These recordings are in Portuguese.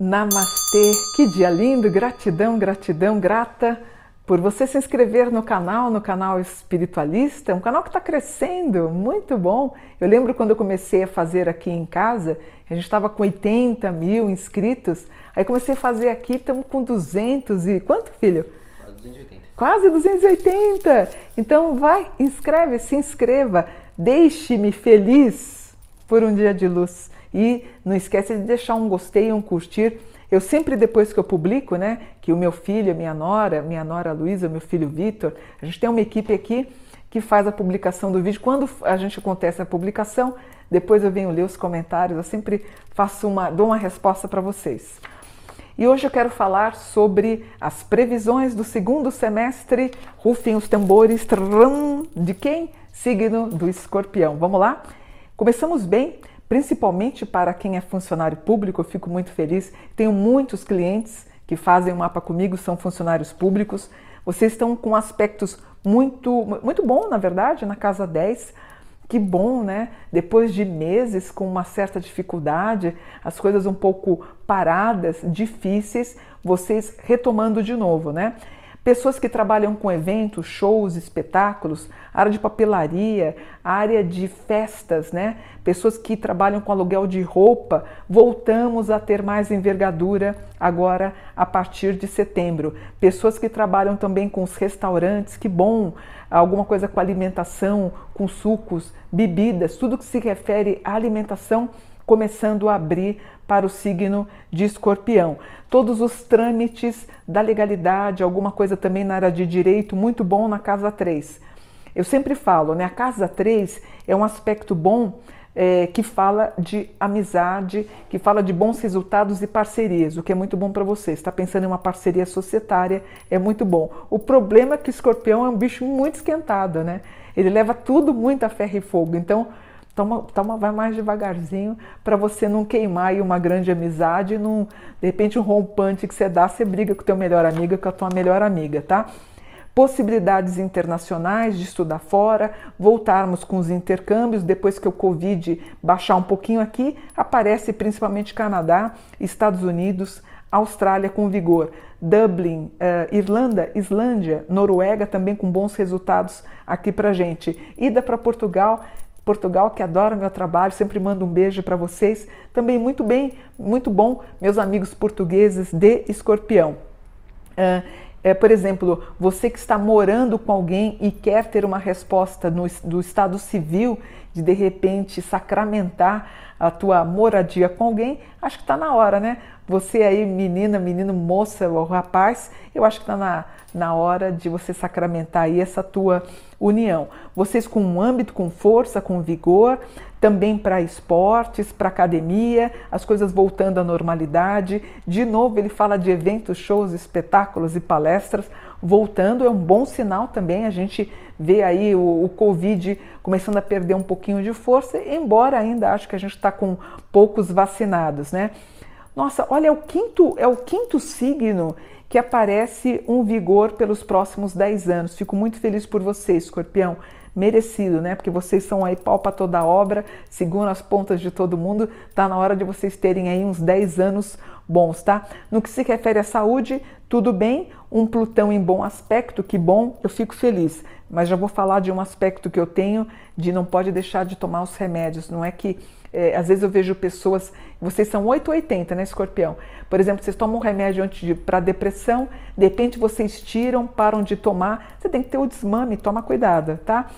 Namastê, que dia lindo, gratidão, gratidão, grata por você se inscrever no canal, no canal Espiritualista, um canal que está crescendo, muito bom. Eu lembro quando eu comecei a fazer aqui em casa, a gente estava com 80 mil inscritos, aí comecei a fazer aqui, estamos com 200 e quanto, filho? 280. Quase 280! Então vai, inscreve, se inscreva, deixe-me feliz por um dia de luz. E não esquece de deixar um gostei, um curtir. Eu sempre, depois que eu publico, né, que o meu filho, a minha nora, minha nora Luísa, meu filho Vitor, a gente tem uma equipe aqui que faz a publicação do vídeo. Quando a gente acontece a publicação, depois eu venho ler os comentários, eu sempre faço uma, dou uma resposta para vocês. E hoje eu quero falar sobre as previsões do segundo semestre. Rufem os tambores. De quem? Signo do escorpião. Vamos lá? Começamos bem principalmente para quem é funcionário público, eu fico muito feliz. Tenho muitos clientes que fazem o mapa comigo, são funcionários públicos. Vocês estão com aspectos muito, muito bom, na verdade, na casa 10. Que bom, né? Depois de meses com uma certa dificuldade, as coisas um pouco paradas, difíceis, vocês retomando de novo, né? Pessoas que trabalham com eventos, shows, espetáculos, área de papelaria, área de festas, né? Pessoas que trabalham com aluguel de roupa, voltamos a ter mais envergadura agora a partir de setembro. Pessoas que trabalham também com os restaurantes, que bom, alguma coisa com alimentação, com sucos, bebidas, tudo que se refere à alimentação começando a abrir para o signo de escorpião. Todos os trâmites da legalidade, alguma coisa também na área de direito, muito bom na casa 3. Eu sempre falo, né? A casa 3 é um aspecto bom é, que fala de amizade, que fala de bons resultados e parcerias, o que é muito bom para você. Está pensando em uma parceria societária, é muito bom. O problema é que o escorpião é um bicho muito esquentado, né? Ele leva tudo muito a ferro e fogo. Então, Toma, toma, vai mais devagarzinho para você não queimar uma grande amizade, num, de repente um rompante que você dá, você briga com o teu melhor amigo, com a tua melhor amiga, tá? Possibilidades internacionais de estudar fora, voltarmos com os intercâmbios, depois que o Covid baixar um pouquinho aqui, aparece principalmente Canadá, Estados Unidos, Austrália com vigor, Dublin, uh, Irlanda, Islândia, Noruega também com bons resultados aqui para gente. Ida para Portugal, Portugal, que adora meu trabalho, sempre mando um beijo para vocês. Também muito bem, muito bom, meus amigos portugueses de Escorpião. Uh, é, por exemplo, você que está morando com alguém e quer ter uma resposta no, do Estado Civil, de de repente sacramentar a tua moradia com alguém, acho que está na hora, né? Você aí, menina, menino, moça ou rapaz, eu acho que está na, na hora de você sacramentar aí essa tua união. Vocês com um âmbito, com força, com vigor, também para esportes, para academia, as coisas voltando à normalidade. De novo, ele fala de eventos, shows, espetáculos e palestras voltando, é um bom sinal também. A gente vê aí o, o Covid começando a perder um pouquinho de força, embora ainda acho que a gente está com poucos vacinados, né? Nossa, olha, é o quinto, é o quinto signo que aparece um vigor pelos próximos 10 anos. Fico muito feliz por você, escorpião. Merecido, né? Porque vocês são aí pau para toda obra, seguram as pontas de todo mundo. Tá na hora de vocês terem aí uns 10 anos bons, tá? No que se refere à saúde, tudo bem. Um Plutão em bom aspecto, que bom, eu fico feliz. Mas já vou falar de um aspecto que eu tenho de não pode deixar de tomar os remédios. Não é que é, às vezes eu vejo pessoas, vocês são 880, né, escorpião? Por exemplo, vocês tomam um remédio para depressão, de repente vocês tiram, param de tomar, você tem que ter o desmame, toma cuidado, tá?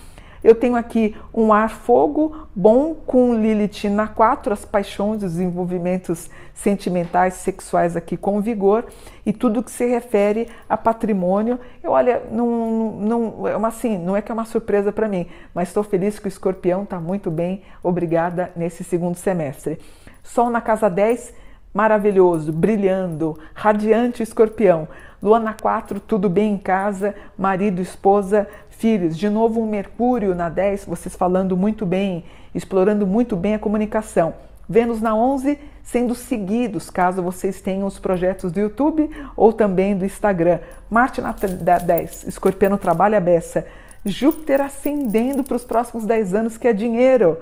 Eu tenho aqui um ar fogo bom com Lilith na 4, as paixões, os envolvimentos sentimentais, sexuais aqui com vigor e tudo que se refere a patrimônio. Eu olha, não, não, é uma, assim, não é que é uma surpresa para mim, mas estou feliz que o escorpião está muito bem, obrigada, nesse segundo semestre. Sol na casa 10, maravilhoso, brilhando, radiante escorpião. Luana 4, tudo bem em casa, marido, esposa, filhos. De novo, um Mercúrio na 10, vocês falando muito bem, explorando muito bem a comunicação. Vênus na 11 sendo seguidos, caso vocês tenham os projetos do YouTube ou também do Instagram. Marte na 10, Escorpião trabalha a beça. Júpiter ascendendo para os próximos 10 anos, que é dinheiro.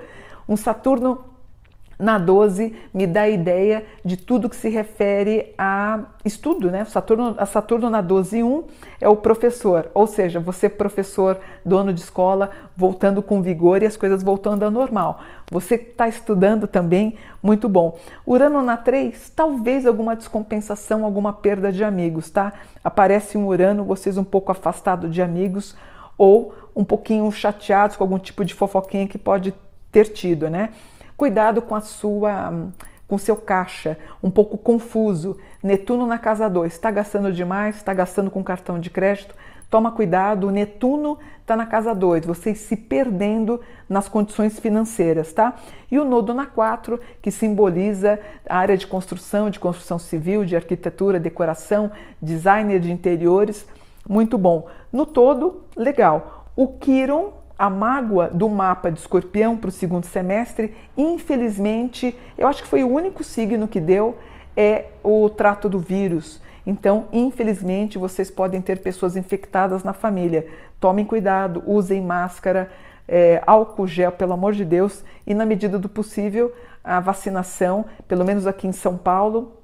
Um Saturno na 12 me dá a ideia de tudo que se refere a estudo, né? Saturno, a Saturno na 12 1 é o professor, ou seja, você professor, dono de escola, voltando com vigor e as coisas voltando ao normal. Você está estudando também, muito bom. Urano na 3, talvez alguma descompensação, alguma perda de amigos, tá? Aparece um Urano, vocês um pouco afastados de amigos ou um pouquinho chateados com algum tipo de fofoquinha que pode ter tido, né? Cuidado com a sua com seu caixa, um pouco confuso. Netuno na casa 2, está gastando demais, está gastando com cartão de crédito. Toma cuidado, o Netuno está na casa 2, vocês se perdendo nas condições financeiras, tá? E o nodo na 4, que simboliza a área de construção, de construção civil, de arquitetura, decoração, designer de interiores, muito bom. No todo, legal. O Quiron a mágoa do mapa de escorpião para o segundo semestre, infelizmente, eu acho que foi o único signo que deu, é o trato do vírus. Então, infelizmente, vocês podem ter pessoas infectadas na família. Tomem cuidado, usem máscara, é, álcool gel, pelo amor de Deus, e na medida do possível, a vacinação, pelo menos aqui em São Paulo,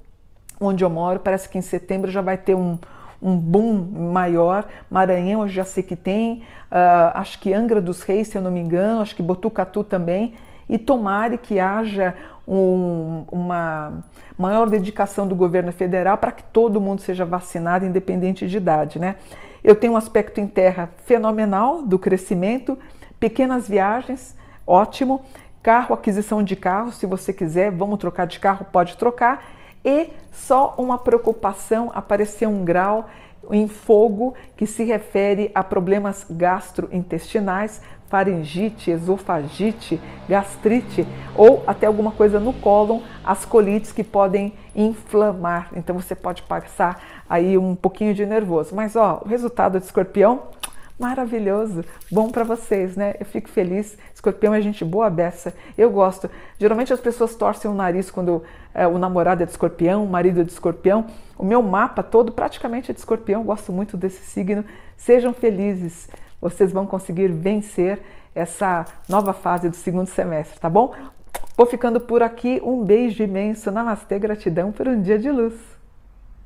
onde eu moro, parece que em setembro já vai ter um, um boom maior. Maranhão eu já sei que tem, uh, acho que Angra dos Reis, se eu não me engano, acho que Botucatu também. E tomare que haja um, uma maior dedicação do governo federal para que todo mundo seja vacinado, independente de idade. Né? Eu tenho um aspecto em terra fenomenal do crescimento, pequenas viagens, ótimo. Carro, aquisição de carro, se você quiser, vamos trocar de carro, pode trocar e só uma preocupação apareceu um grau em fogo que se refere a problemas gastrointestinais, faringite, esofagite, gastrite ou até alguma coisa no cólon, as colites que podem inflamar. Então você pode passar aí um pouquinho de nervoso. Mas ó, o resultado de escorpião maravilhoso, bom para vocês, né? Eu fico feliz. Escorpião é gente boa beça. Eu gosto. Geralmente as pessoas torcem o nariz quando é, o namorado é de escorpião, o marido é de escorpião. O meu mapa todo praticamente é de escorpião. Eu gosto muito desse signo. Sejam felizes. Vocês vão conseguir vencer essa nova fase do segundo semestre, tá bom? Vou ficando por aqui. Um beijo imenso. Namastê, gratidão por um dia de luz.